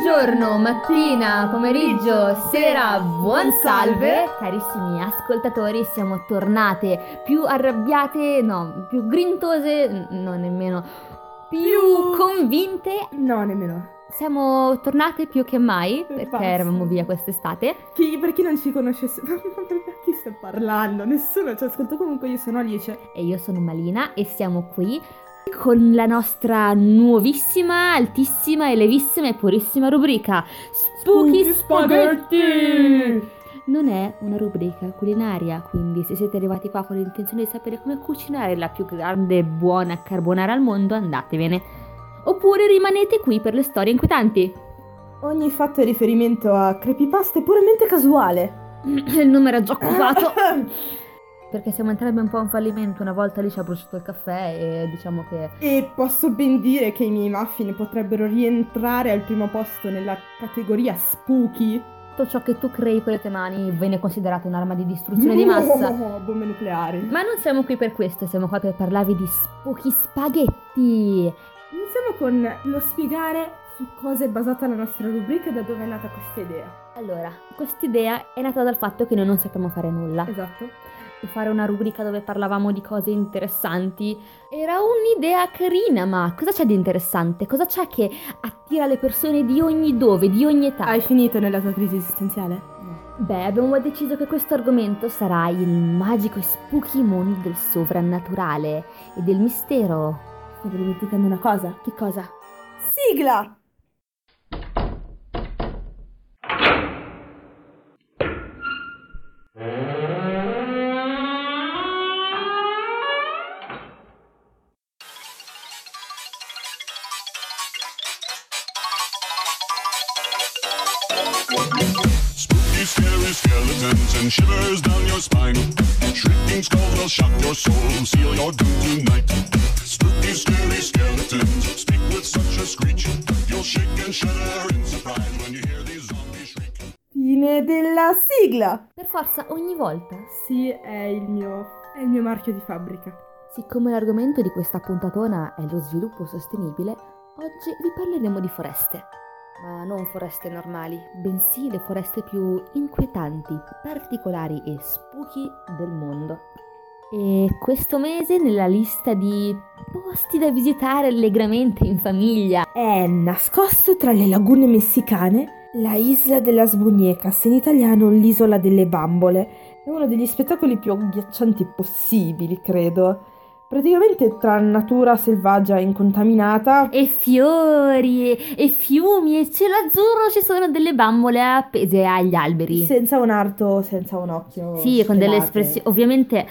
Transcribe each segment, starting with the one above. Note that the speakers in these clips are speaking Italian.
Buongiorno, mattina, pomeriggio, sera, buon salve Carissimi ascoltatori, siamo tornate più arrabbiate, no, più grintose, no nemmeno, più Più- convinte No, nemmeno. Siamo tornate più che mai perché Basta. eravamo via quest'estate Chi, per chi non ci conoscesse, ma chi sta parlando? Nessuno ci ascolta. Comunque, io sono Alice. e io sono Malina e siamo qui con la nostra nuovissima, altissima e levissima e purissima rubrica Spooky Spaghetti! Non è una rubrica culinaria, quindi se siete arrivati qua con l'intenzione di sapere come cucinare la più grande e buona carbonara al mondo, andatevene. Oppure rimanete qui per le storie inquietanti. Ogni fatto è riferimento a creepypasta è puramente casuale. Il numero è già occupato. Perché siamo entrambi un po' un fallimento, una volta lì ci ha bruciato il caffè e diciamo che E posso ben dire che i miei muffin potrebbero rientrare al primo posto nella categoria spooky. tutto ciò che tu crei con le tue mani viene considerato un'arma di distruzione di massa. No, bombe nucleari. Ma non siamo qui per questo, siamo qua per parlarvi di spooky spaghetti. Iniziamo con lo spiegare su cosa è basata la nostra rubrica e da dove è nata questa idea. Allora, quest'idea è nata dal fatto che noi non sappiamo fare nulla. Esatto. Fare una rubrica dove parlavamo di cose interessanti era un'idea carina, ma cosa c'è di interessante? Cosa c'è che attira le persone di ogni dove, di ogni età? Hai finito nella tua crisi esistenziale? Beh, abbiamo deciso che questo argomento sarà il magico e spooky mondo del sovrannaturale e del mistero. Stavo dimenticando una cosa. Che cosa? Sigla! Skeletons and shivers down your spine. Shrieking skulls will shock your soul, seal your doom tonight. Spooky, scary skeletons speak with such a screech. You'll shake and shudder in surprise when you hear these zombies shriek. Fine della sigla! Per forza, ogni volta. Sì, è il mio, è il mio marchio di fabbrica. Siccome l'argomento di questa puntatona è lo sviluppo sostenibile, oggi vi parleremo di foreste. Ma non foreste normali, bensì le foreste più inquietanti, particolari e spooky del mondo. E questo mese nella lista di posti da visitare allegramente in famiglia È nascosto tra le lagune messicane la Isla de las in italiano l'isola delle bambole. È uno degli spettacoli più agghiaccianti possibili, credo. Praticamente tra natura selvaggia incontaminata e fiori e, e fiumi e cielo azzurro ci sono delle bambole appese agli alberi. senza un arto, senza un occhio. Sì, con delle espressioni. Ovviamente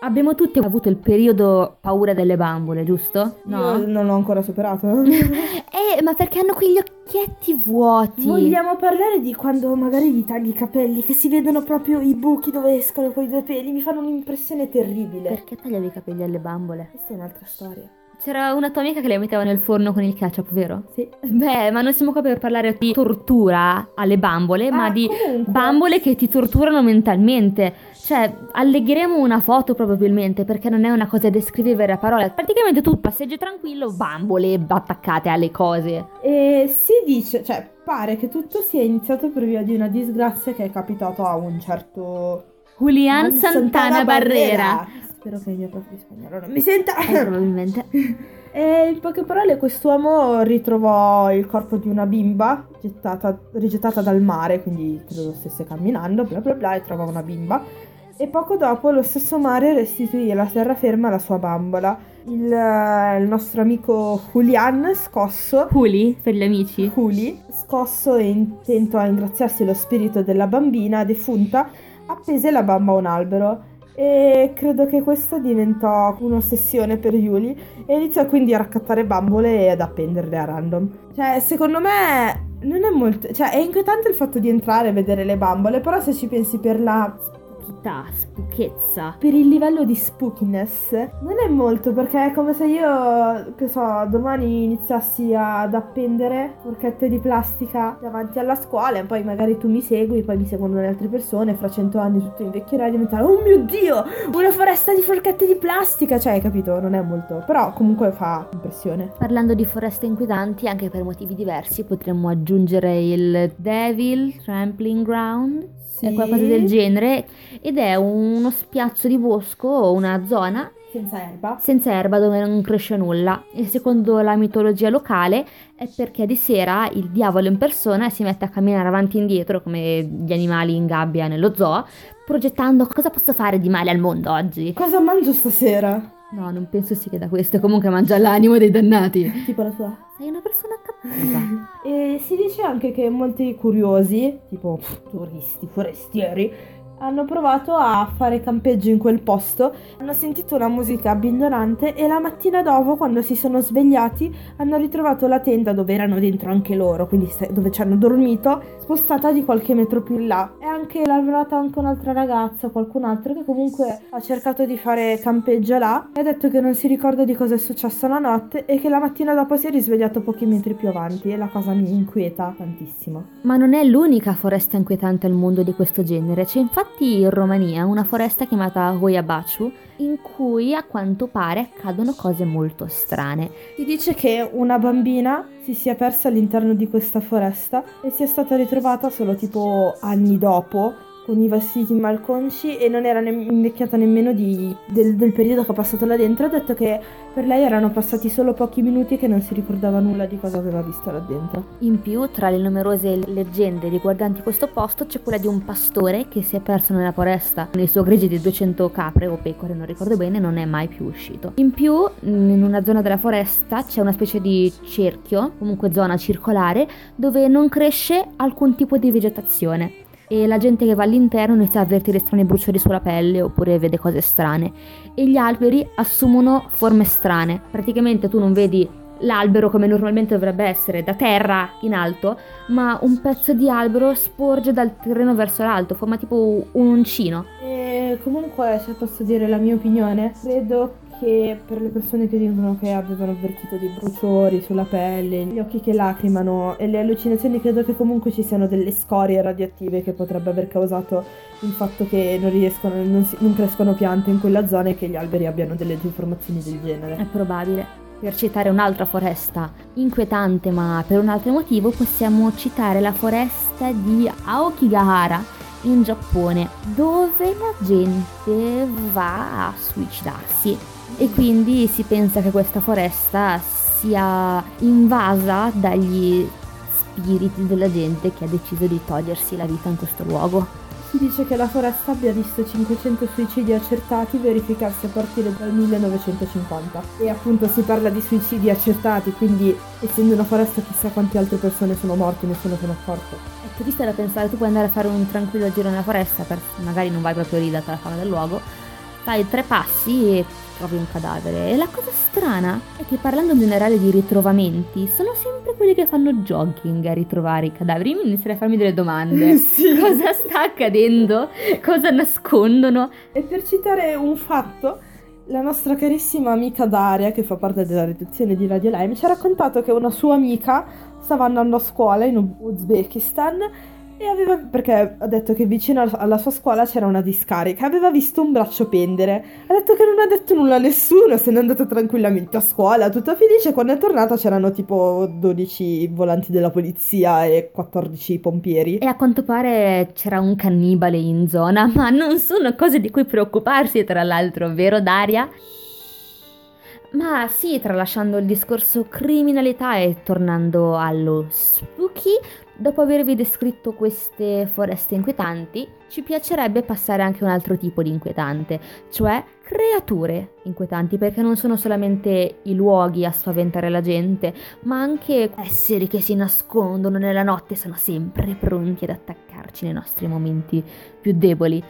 abbiamo tutti avuto il periodo paura delle bambole, giusto? Io non l'ho ancora superato. eh, ma perché hanno quegli occhietti vuoti. Vogliamo parlare di quando magari gli tagli i capelli, che si vedono proprio i buchi dove escono quei due peli, mi fanno un'impressione terribile. Perché tagliavi i capelli alle bambole? Questa è un'altra storia. C'era una tua amica che le metteva nel forno con il ketchup, vero? Sì. Beh, ma non siamo qua per parlare di tortura alle bambole, ma Ah, di comunque. bambole che ti torturano mentalmente. Cioè, allegheremo una foto probabilmente perché non è una cosa descrivere a parole. Praticamente tu passeggi tranquillo, bambole attaccate alle cose. E si dice, cioè, pare che tutto sia iniziato per via di una disgrazia che è capitato a un certo Julian Santana Barrera. Spero che il mio prof di spagnolo non mi senta. Eh, probabilmente. E in poche parole quest'uomo ritrovò il corpo di una bimba gettata, rigettata dal mare, quindi credo stesse camminando, bla bla bla, e trovò una bimba. E poco dopo lo stesso mare restituì alla terraferma la sua bambola. Il, eh, il nostro amico Julian, scosso, Juli, per gli amici. Juli, scosso e intento a ingraziarsi lo spirito della bambina defunta, appese la bamba a un albero. E credo che questo diventò un'ossessione per Yuli e iniziò quindi a raccattare bambole e ad appenderle a random. Cioè, secondo me non è molto... Cioè, è inquietante il fatto di entrare e vedere le bambole, però se ci pensi per la spookità, spoochezza. Per il livello di spookiness non è molto perché è come se io, che so, domani iniziassi ad appendere forchette di plastica davanti alla scuola e poi magari tu mi segui, poi mi seguono le altre persone, fra cento anni tutto invecchierà e diventerà oh mio dio, una foresta di forchette di plastica, cioè hai capito, non è molto, però comunque fa impressione. Parlando di foreste inquietanti, anche per motivi diversi, potremmo aggiungere il Devil Trampling Ground, Sì. è qualcosa del genere, ed è uno spiazzo di bosco o una zona Senza erba. senza erba dove non cresce nulla. E secondo la mitologia locale è perché di sera il diavolo in persona si mette a camminare avanti e indietro come gli animali in gabbia nello zoo, progettando cosa posso fare di male al mondo oggi. Cosa mangio stasera? No, non penso si chieda questo, comunque mangia l'animo dei dannati. Tipo la tua. Sei una persona cattiva. E si dice anche che molti curiosi, tipo pff, turisti, forestieri, hanno provato a fare campeggio in quel posto, hanno sentito una musica abbindonante e la mattina dopo, quando si sono svegliati, hanno ritrovato la tenda dove erano dentro anche loro, quindi dove ci hanno dormito, spostata di qualche metro più in là. E anche lavorata anche un'altra ragazza, qualcun altro che comunque ha cercato di fare campeggio là e ha detto che non si ricorda di cosa è successo la notte e che la mattina dopo si è risvegliato pochi metri più avanti e la cosa mi inquieta tantissimo. Ma non è l'unica foresta inquietante al mondo di questo genere. C'è infatti in Romania una foresta chiamata Hoiabaciu in cui a quanto pare accadono cose molto strane. Si dice che una bambina si sia persa all'interno di questa foresta e sia stata ritrovata solo tipo anni dopo con i vestiti malconci e non era ne- invecchiata nemmeno di- del, del periodo che ha passato là dentro. Ha detto che per lei erano passati solo pochi minuti e che non si ricordava nulla di cosa aveva visto là dentro. In più, tra le numerose leggende riguardanti questo posto, c'è quella di un pastore che si è perso nella foresta nel suo gregge di 200 capre o pecore, non ricordo bene, non è mai più uscito. In più, in una zona della foresta c'è una specie di cerchio, comunque zona circolare, dove non cresce alcun tipo di vegetazione. E la gente che va all'interno inizia a avvertire strani bruciori sulla pelle oppure vede cose strane. E gli alberi assumono forme strane. Praticamente tu non vedi l'albero come normalmente dovrebbe essere da terra in alto, ma un pezzo di albero sporge dal terreno verso l'alto, forma tipo un uncino. E comunque, se posso dire la mia opinione, credo che per le persone che dicono che avevano avvertito dei bruciori sulla pelle, gli occhi che lacrimano e le allucinazioni, credo che comunque ci siano delle scorie radioattive che potrebbe aver causato il fatto che non riescono, non, si- non crescono piante in quella zona e che gli alberi abbiano delle deformazioni del È genere. probabile. Per citare un'altra foresta inquietante ma per un altro motivo possiamo citare la foresta di Aokigahara in Giappone dove la gente va a suicidarsi e quindi si pensa che questa foresta sia invasa dagli spiriti della gente che ha deciso di togliersi la vita in questo luogo. Si dice che la foresta abbia visto 500 suicidi accertati verificarsi a partire dal 1950 e appunto si parla di suicidi accertati, quindi essendo una foresta chissà quante altre persone sono morte, nessuno se ne è accorto. È triste da pensare, tu puoi andare a fare un tranquillo giro nella foresta, per- magari non vai proprio lì data la fama del luogo, fai tre passi e trovi un cadavere. E la cosa strana è che parlando in generale di ritrovamenti, sono sempre quelli che fanno jogging a ritrovare i cadaveri. Io mi inizierei a farmi delle domande. sì. Cosa sta accadendo? Cosa nascondono? E per citare un fatto, la nostra carissima amica Daria, che fa parte della redazione di Radio Lime, ci ha raccontato che una sua amica stava andando a scuola in Uzbekistan e aveva, perché ha detto che vicino alla- sua scuola c'era una discarica, aveva visto un braccio pendere. Ha detto che non ha detto nulla a nessuno, se n'è andata tranquillamente a scuola, tutta felice. Quando è tornata c'erano tipo 12 volanti della polizia e 14 pompieri. E a quanto pare c'era un cannibale in zona, ma non sono cose di cui preoccuparsi, tra l'altro, vero Daria? Ma sì, tralasciando il discorso criminalità e tornando allo spooky, dopo avervi descritto queste foreste inquietanti, ci piacerebbe passare anche un altro tipo di inquietante, cioè creature inquietanti, perché non sono solamente i luoghi a spaventare la gente, ma anche esseri che si nascondono nella notte e sono sempre pronti ad attaccarci nei nostri momenti più deboli.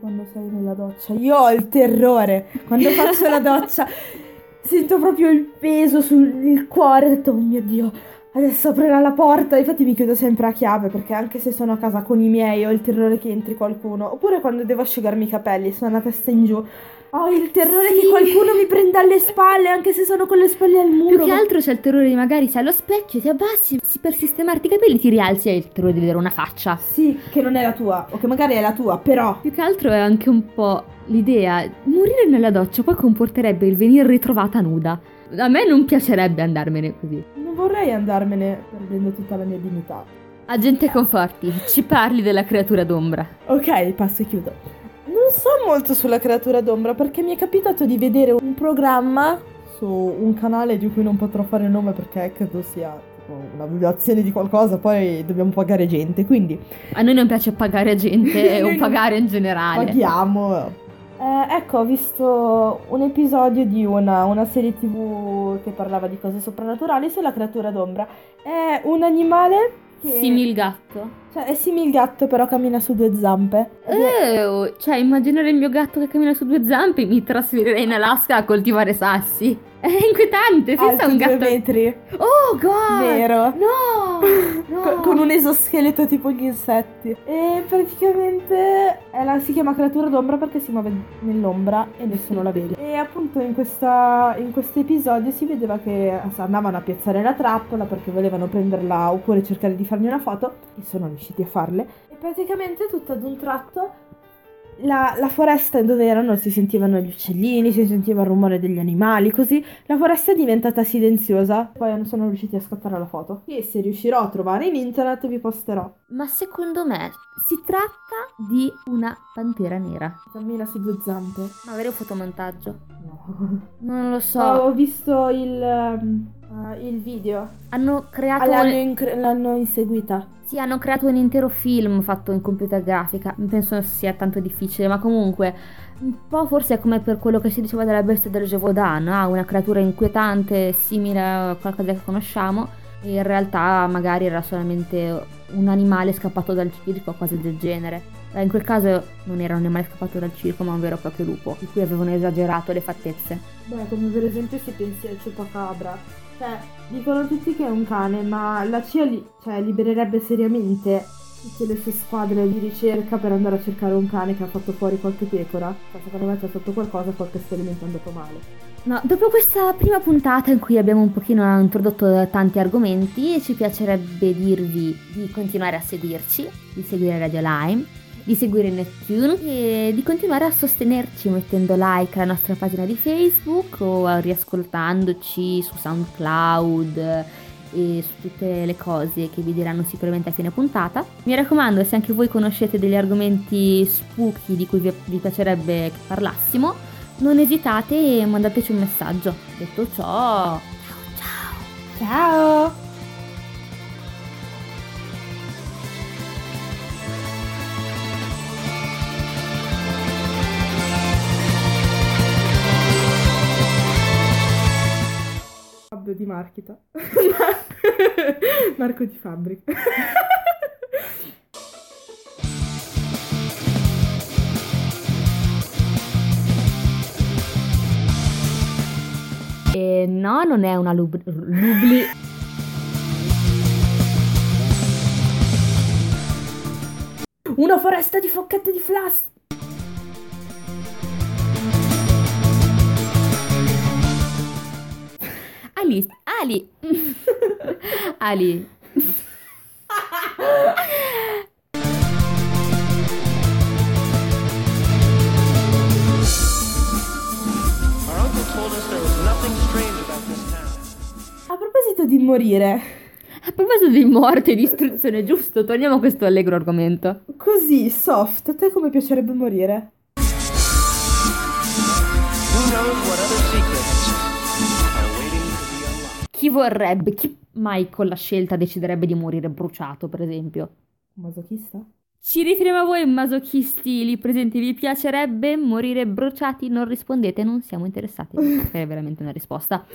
Quando sei nella doccia, io ho il terrore. Quando faccio la doccia, sento proprio il peso sul cuore. Ho detto, oh mio Dio, Adesso aprirà la porta, infatti mi chiudo sempre a chiave perché anche se sono a casa con i miei ho il terrore che entri qualcuno. Oppure quando devo asciugarmi i capelli, sono a testa in giù. Ho il terrore Sì. che qualcuno mi prenda alle spalle anche se sono con le spalle al muro. Più che altro c'è il terrore di magari sei allo specchio, ti abbassi, si- per sistemarti i capelli ti rialzi e hai il terrore di vedere una faccia. Sì, che non è la tua, o che magari è la tua, però. Più che altro è anche un po' l'idea, morire nella doccia poi comporterebbe il venire ritrovata nuda. A me non piacerebbe andarmene così. Non vorrei andarmene perdendo tutta la mia dignità. Agente Conforti, ci parli della creatura d'ombra. Ok, passo e chiudo. Non so molto sulla creatura d'ombra perché mi è capitato di vedere un programma su un canale di cui non potrò fare il nome perché credo sia tipo una violazione di qualcosa, poi dobbiamo pagare gente, quindi A noi non piace pagare gente o pagare in generale. paghiamo. Eh, ecco, ho visto un episodio di una, una serie tv che parlava di cose soprannaturali sulla creatura d'ombra. È un animale che... Simil gatto. Cioè, è simil gatto però cammina su due zampe. Ed è- Eh, oh, cioè, immaginare il mio gatto che cammina su due zampe mi trasferirei in Alaska a coltivare sassi. È inquietante, alto un due gatto. metri. Oh, god! Vero. No! no. Con, con un esoscheletro tipo gli insetti. E praticamente è la- si chiama creatura d'ombra perché si muove nell'ombra e nessuno la vede. E appunto in, questa, in questo episodio si vedeva che andavano a piazzare la trappola perché volevano prenderla oppure cercare di fargli una foto e sono riusciti a farle. E praticamente tutto ad un tratto la, la foresta dove erano si sentivano gli uccellini, si sentiva il rumore degli animali, così la foresta è diventata silenziosa. Poi non sono riusciti a scattare la foto. E se riuscirò a trovare in internet vi posterò. Ma secondo me si tratta di una pantera nera. Cammina su due zampe. Magari un fotomontaggio. No. Non lo so. Ho visto il, um, il video. Hanno creato, Ah, L'hanno, incre- l'hanno inseguita. sì, hanno creato un intero film fatto in computer grafica. Penso sia tanto difficile, ma comunque un po' forse è come per quello che si diceva della bestia del Gévaudan, no? una creatura inquietante simile a qualcosa che conosciamo. In realtà magari era solamente un animale scappato dal circo o cose del genere. In quel caso non era un animale scappato dal circo, ma un vero e proprio lupo, di cui avevano esagerato le fattezze. Beh, come per esempio si pensi al chupacabra. Cioè, dicono tutti che è un cane, ma la CIA li- cioè, libererebbe seriamente tutte le sue squadre di ricerca per andare a cercare un cane che ha fatto fuori qualche pecora. Cioè, secondo me c'è sotto qualcosa, qualche esperimento andato male. No, dopo questa prima puntata in cui abbiamo un pochino introdotto tanti argomenti, ci piacerebbe dirvi di continuare a seguirci, di seguire Radio Lime, di seguire Neptune e di continuare a sostenerci mettendo like alla nostra pagina di Facebook o riascoltandoci su SoundCloud e su tutte le cose che vi diranno sicuramente a fine puntata. Mi raccomando, se anche voi conoscete degli argomenti spooky di cui vi, vi piacerebbe che parlassimo, non esitate e mandateci un messaggio. Detto ciò, ciao ciao! Ciao! Fabio di Marchita. Marco di Fabbrica. E no, non è una lub- lubli. Una foresta di focchette di flash. Ali, Ali, Ali. proposito di morire, A proposito di morte e distruzione, giusto? Torniamo a questo allegro argomento. così soft, a te come piacerebbe morire? Chi vorrebbe, chi mai con la scelta deciderebbe di morire bruciato, per esempio? Un masochista? Ci riferiamo a voi masochisti lì presenti, vi piacerebbe morire bruciati? Non rispondete, non siamo interessati, è veramente una risposta.